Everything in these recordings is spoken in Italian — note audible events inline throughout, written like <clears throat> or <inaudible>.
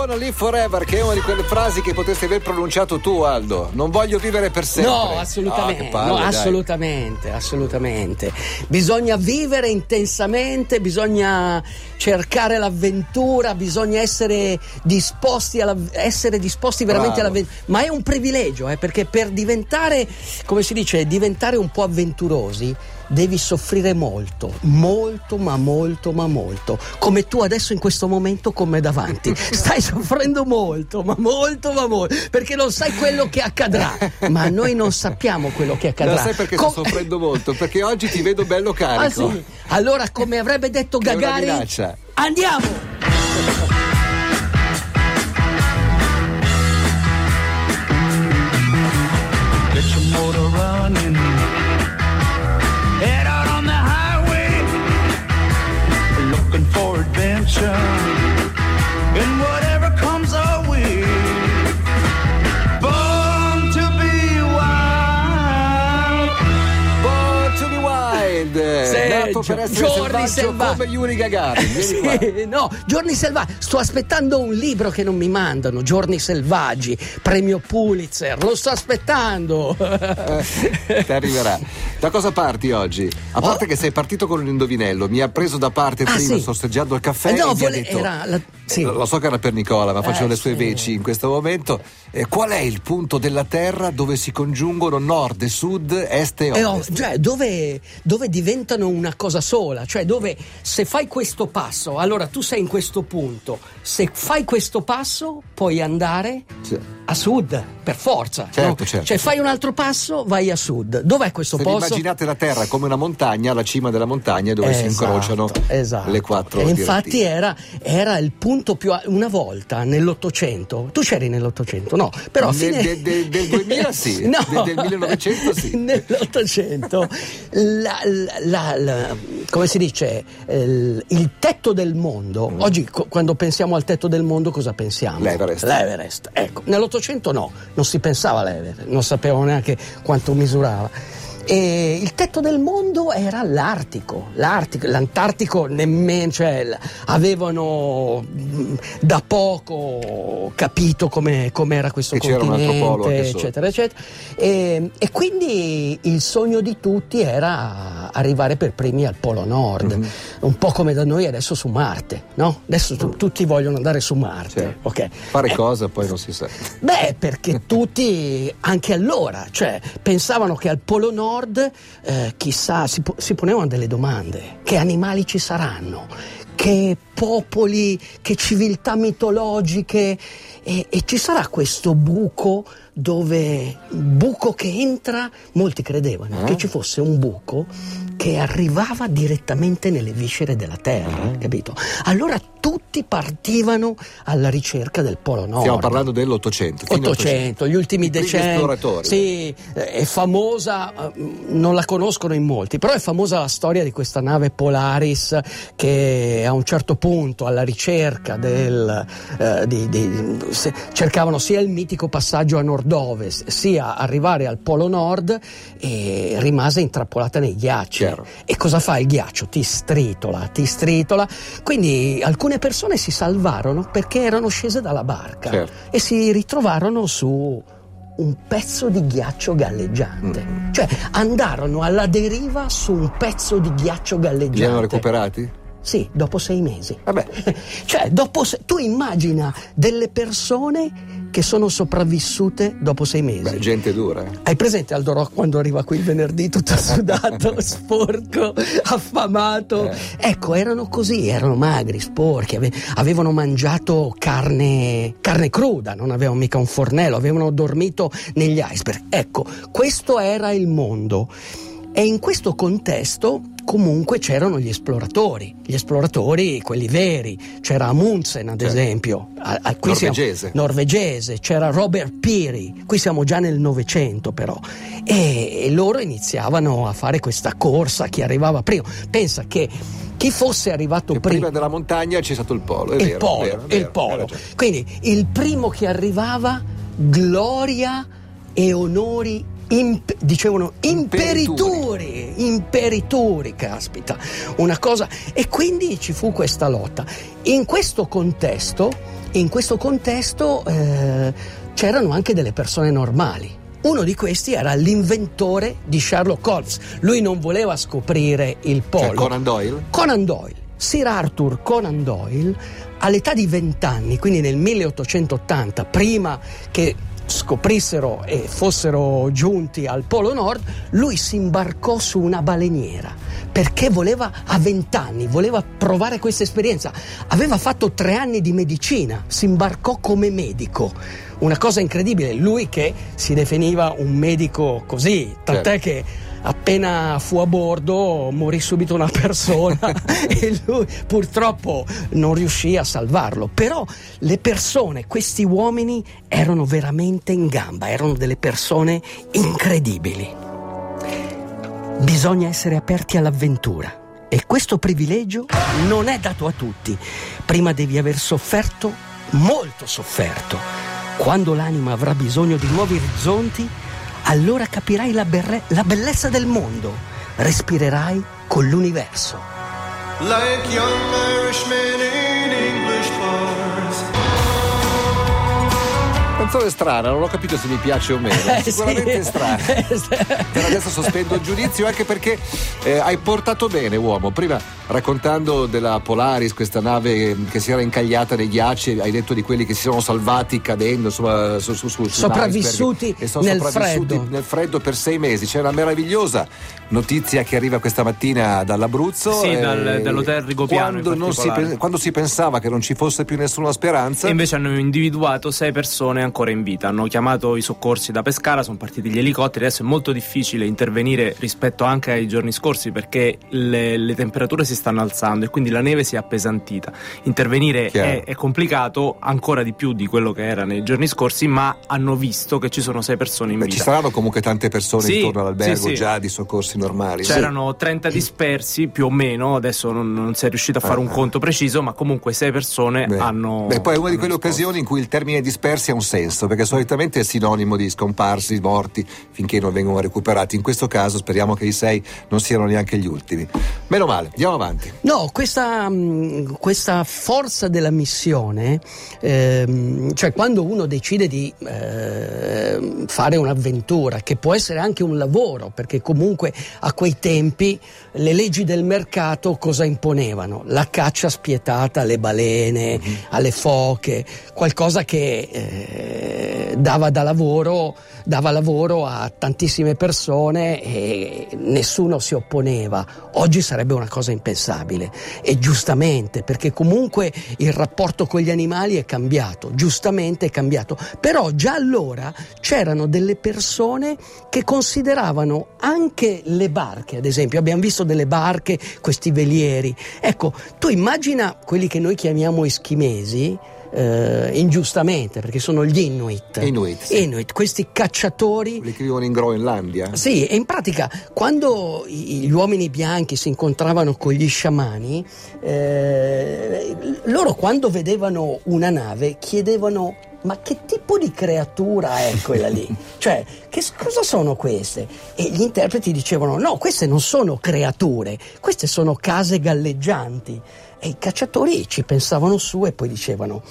wanna live forever, che è una di quelle frasi che potresti aver pronunciato tu, Aldo. Non voglio vivere per sempre. No, assolutamente. Ah, palle, no, assolutamente, assolutamente. Bisogna vivere intensamente, bisogna cercare l'avventura, bisogna essere disposti, alla, essere disposti veramente all'avventura. Ma è un privilegio, eh, perché per diventare, come si dice, diventare un po' avventurosi devi soffrire molto, molto, ma molto, ma molto. Come tu adesso in questo momento con me davanti. <laughs> Stai soffrendo molto, ma molto, ma molto, perché non sai quello che accadrà. Ma noi non sappiamo quello che accadrà. Non sai perché Co- sto soffrendo molto? Perché oggi ti vedo bello carico. Ah, sì? Allora, come avrebbe detto minaccia. andiamo! Nato per essere giorni selvaggi. come Yuri Gagarin. Sì, <laughs> no, Giorni Selvaggi. Sto aspettando un libro che non mi mandano. Giorni Selvaggi, premio Pulitzer. Lo sto aspettando. Eh, ti arriverà. Da cosa parti oggi? A parte che sei partito con un indovinello, mi ha preso da parte Oh. Ah, prima sì. sorseggiando il caffè Eh, no, vole- detto, era la- sì. lo so che era per Nicola, ma faccio Eh, le sue sì. veci in questo momento. Eh, qual è il punto della Terra dove si congiungono nord e sud, est e Eh, oh, ovest? cioè, dove, dove diventano una cosa sola, cioè dove se fai questo passo, allora tu sei in questo punto, se fai questo passo puoi andare Sì. A sud, per forza. Certo, no? certo. Cioè fai un altro passo, vai a sud. Dov'è questo Se posto? immaginate la Terra come una montagna, la cima della montagna dove si Esatto, incrociano esatto. le quattro E infatti era, era il punto più a- una volta nell'Ottocento. Tu c'eri nell'Ottocento? No, però a Del- fine... del- del- del 2000 sì, No. del- del 1900 sì. <laughs> Nell'Ottocento, la- la- la- come si dice, il, il tetto del mondo. Oggi co- quando pensiamo al tetto del mondo cosa pensiamo? Mm. L'Everest. L'Everest. Ecco, nell'Ottocento no, non si pensava all'Everest, non sapevamo neanche quanto misurava. E il tetto del mondo era l'Artico, l'Artico l'Antartico nemmeno, cioè, avevano da poco capito come era questo Che continente, eccetera, eccetera. E, e quindi il sogno di tutti era arrivare per primi al Polo Nord, Mhm. un po' come da noi adesso su Marte, no? Adesso tu- tutti vogliono andare su Marte, Certo. ok? Fare Eh, cosa poi non si sa. Beh, perché <laughs> tutti, anche allora, cioè, pensavano che al Polo Nord, eh, chissà, si, si ponevano delle domande. Che animali ci saranno? Che popoli, che civiltà mitologiche? E, e ci sarà questo buco dove, buco che entra, molti credevano Eh? che ci fosse un buco che arrivava direttamente nelle viscere della Terra, Eh? capito? Allora tutti partivano alla ricerca del Polo Nord. Stiamo parlando dell'Ottocento. 800, gli ultimi I decenni. esploratori. Sì, eh, è famosa, eh, non la conoscono in molti, però è famosa la storia di questa nave Polaris che a un certo punto alla ricerca del eh, di- di- se- cercavano sia il mitico passaggio a nord-ovest, sia arrivare al Polo Nord e rimase intrappolata nei ghiacci. Chiaro. E cosa fa il ghiaccio? Ti stritola, ti stritola. Quindi alcune persone si salvarono perché erano scese dalla barca Certo. e si ritrovarono su un pezzo di ghiaccio galleggiante. Mm. Cioè andarono alla deriva su un pezzo di ghiaccio Li hanno galleggiante. recuperati? Sì, dopo sei mesi. Vabbè. <laughs> Cioè, dopo se- tu immagina delle persone che sono sopravvissute dopo sei mesi. Beh, gente dura. eh. Hai presente Aldo Rock quando arriva qui il venerdì tutto <laughs> sudato, sporco, affamato? Eh. Ecco, erano così, erano magri, sporchi, ave- avevano mangiato carne, carne cruda, non avevano mica un fornello, avevano dormito negli iceberg. Ecco, questo era il mondo. E in questo contesto comunque c'erano gli esploratori, gli esploratori quelli veri, c'era Amundsen ad Certo. esempio, A- a- qui siamo- Norvegese. norvegese, c'era Robert Peary, qui siamo già nel Novecento però, e, e loro iniziavano a fare questa corsa, chi arrivava prima. Pensa che chi fosse arrivato prima... prima della montagna c'è stato il polo. È il vero, polo, vero, il vero, hai polo. Quindi il primo che arrivava, gloria e onori imp- dicevano imperituri, imperituri, caspita, una cosa. E quindi ci fu questa lotta. In questo contesto, in questo contesto eh, c'erano anche delle persone normali. Uno di questi era l'inventore di Sherlock Holmes. Lui non voleva scoprire il polo. Cioè Conan Doyle? Conan Doyle. Sir Arthur Conan Doyle, all'età di 20 anni, quindi nel 1880, prima che scoprissero e fossero giunti al Polo Nord, lui si imbarcò su una baleniera perché voleva, a 20 anni, voleva provare questa esperienza. Aveva fatto tre anni di medicina, si imbarcò come medico. Una cosa incredibile, lui che si definiva un medico così, tant'è Certo. che appena fu a bordo morì subito una persona <laughs> e lui purtroppo non riuscì a salvarlo. Però le persone, questi uomini erano veramente in gamba, erano delle persone incredibili. Bisogna essere aperti all'avventura e questo privilegio non è dato a tutti. Prima devi aver sofferto, molto sofferto. Quando l'anima avrà bisogno di nuovi orizzonti, allora capirai la, berre- la bellezza del mondo, respirerai con l'universo. Like young Irishmen in English bars. Canzone strana, non ho capito se mi piace o meno. Eh, Sicuramente sì. strana. <laughs> Per adesso sospendo il giudizio anche perché eh, hai portato bene, uomo. Prima raccontando della Polaris, questa nave che si era incagliata nei ghiacci, hai detto di quelli che si sono salvati cadendo insomma, su, su, su, su Sopravvissuti e sono nel sopravvissuti freddo. nel freddo per sei mesi. C'è una meravigliosa notizia che arriva questa mattina dall'Abruzzo. Sì, eh, dal- dall'hotel Rigopiano Quando, si, quando si pensava che non ci fosse più nessuna speranza. E invece hanno individuato sei persone ancora in vita. Hanno chiamato i soccorsi da Pescara, sono partiti gli elicotteri. Adesso è molto difficile intervenire rispetto anche ai giorni scorsi perché le, le temperature si stanno alzando e quindi la neve si è appesantita. Intervenire è, è complicato ancora di più di quello che era nei giorni scorsi, ma hanno visto che ci sono sei persone in Beh, vita. ci saranno comunque tante persone Sì, intorno all'albergo sì, già di soccorsi normali. C'erano 30 dispersi più o meno, adesso non, non si è riuscito a fare un Ah. conto preciso, ma comunque sei persone Beh. hanno. Beh, poi è una di quelle risposto. occasioni in cui il termine dispersi ha un senso, perché solitamente è sinonimo di scomparsi, morti, finché non vengono recuperati. In questo caso speriamo che i sei non siano neanche gli ultimi. Meno male, andiamo avanti. No, questa, mh, questa forza della missione, ehm, cioè quando uno decide di ehm, fare un'avventura, che può essere anche un lavoro, perché comunque a quei tempi le leggi del mercato cosa imponevano? La caccia spietata alle balene, alle foche, qualcosa che eh, dava da lavoro, dava lavoro a tantissime persone e nessuno si opponeva. Oggi sarebbe una cosa impensabile e giustamente perché comunque il rapporto con gli animali è cambiato, giustamente è cambiato, però già allora c'erano delle persone che consideravano anche le barche, ad esempio, abbiamo visto delle barche, questi velieri. Ecco, tu immagina quelli che noi chiamiamo eschimesi, eh, ingiustamente, perché sono gli Inuit. Inuit, sì. Inuit, questi cacciatori Quelli che vivono in Groenlandia. sì, e in pratica quando gli uomini bianchi si incontravano con gli sciamani, eh, loro quando vedevano una nave chiedevano ma che tipo di creatura è quella lì? <laughs> cioè, che cosa sono queste? E gli interpreti dicevano no, queste non sono creature, queste sono case galleggianti. E i cacciatori ci pensavano su e poi dicevano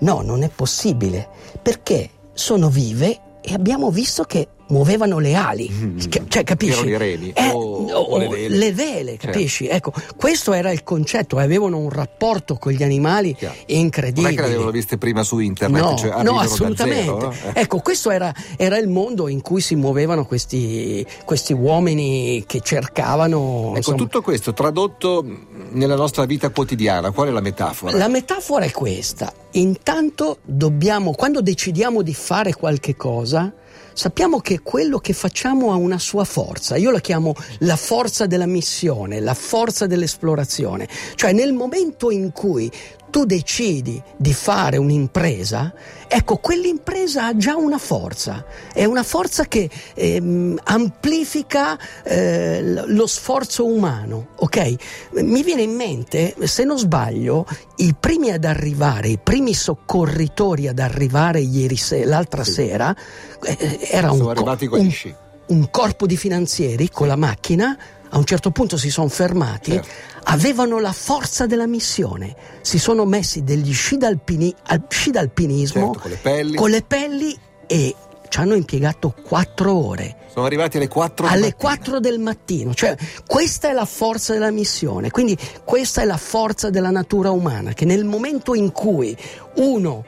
no, non è possibile, perché sono vive e abbiamo visto che muovevano le ali, Mm. Cioè capisci? Erano i reni Eh, o- no, o le vele. le vele, Certo. capisci? Ecco, questo era il concetto, avevano un rapporto con gli animali Chiaro. incredibile. Non è che l'avevano viste prima su internet, No, cioè no, assolutamente. zero, no? Eh. Ecco, questo era, era il mondo in cui si muovevano questi, questi uomini che cercavano. Ecco, insomma- tutto questo tradotto nella nostra vita quotidiana, qual è la metafora? La metafora è questa. Intanto dobbiamo, quando decidiamo di fare qualche cosa, sappiamo che quello che facciamo ha una sua forza. Io la chiamo la forza della missione, la forza dell'esplorazione. Cioè nel momento in cui tu decidi di fare un'impresa, ecco, quell'impresa ha già una forza, è una forza che ehm, amplifica eh, lo sforzo umano, ok? Mi viene in mente, se non sbaglio, i primi ad arrivare, i primi soccorritori ad arrivare ieri se- l'altra Sì. sera, eh, era un, Sono co- con gli un- un corpo di finanzieri con la macchina, a un certo punto si sono fermati, Certo. avevano la forza della missione, si sono messi degli sci, d'alpini- al- sci d'alpinismo Certo, con le pelli. con le pelli e ci hanno impiegato quattro ore Sono arrivati alle 4 alle 4 del mattino, cioè questa è la forza della missione, quindi questa è la forza della natura umana, che nel momento in cui uno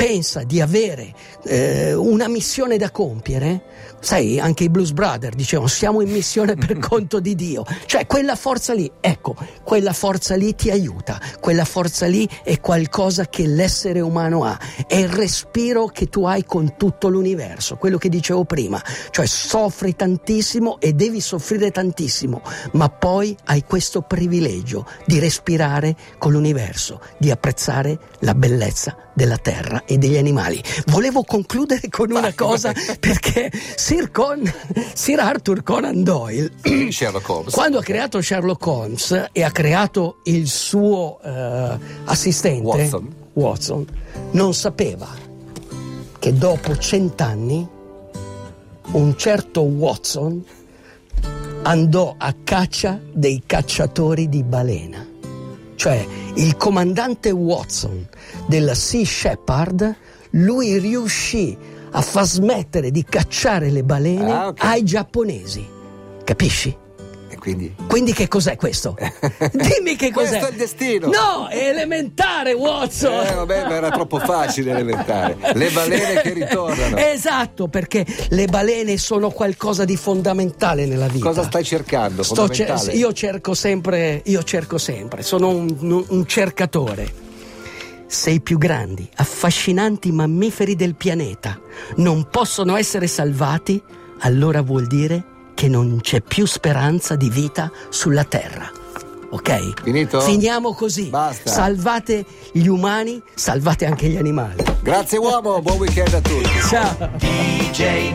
pensa di avere eh, una missione da compiere, sai, anche i Blues Brothers dicevano siamo in missione per <laughs> conto di Dio, cioè quella forza lì, ecco, quella forza lì ti aiuta, quella forza lì è qualcosa che l'essere umano ha, è il respiro che tu hai con tutto l'universo, quello che dicevo prima, cioè soffri tantissimo e devi soffrire tantissimo, ma poi hai questo privilegio di respirare con l'universo, di apprezzare la bellezza della terra e degli animali. Volevo concludere con una cosa perché Sir, Con- Sir Arthur Conan Doyle <clears throat> quando ha creato Sherlock Holmes e ha creato il suo eh, assistente Watson. Watson, non sapeva che dopo cent'anni un certo Watson andò a caccia dei cacciatori di balena. Cioè il comandante Watson della Sea Shepherd, lui riuscì a far smettere di cacciare le balene Ah, ok. ai giapponesi. Capisci? Quindi Quindi che cos'è questo? <laughs> Dimmi che cos'è. Questo è il destino. No, è elementare, Watson. Eh, vabbè, ma era troppo facile elementare. Le balene che ritornano. <laughs> Esatto, perché le balene sono qualcosa di fondamentale nella vita. Cosa stai cercando? Sto cer- io cerco sempre, io cerco sempre, sono un, un- un cercatore. Se i più grandi, affascinanti mammiferi del pianeta non possono essere salvati, allora vuol dire che non c'è più speranza di vita sulla Terra. Ok? Finito? Finiamo così. Basta. Salvate gli umani, salvate anche gli animali. Grazie uomo, buon weekend a tutti. Ciao. DJ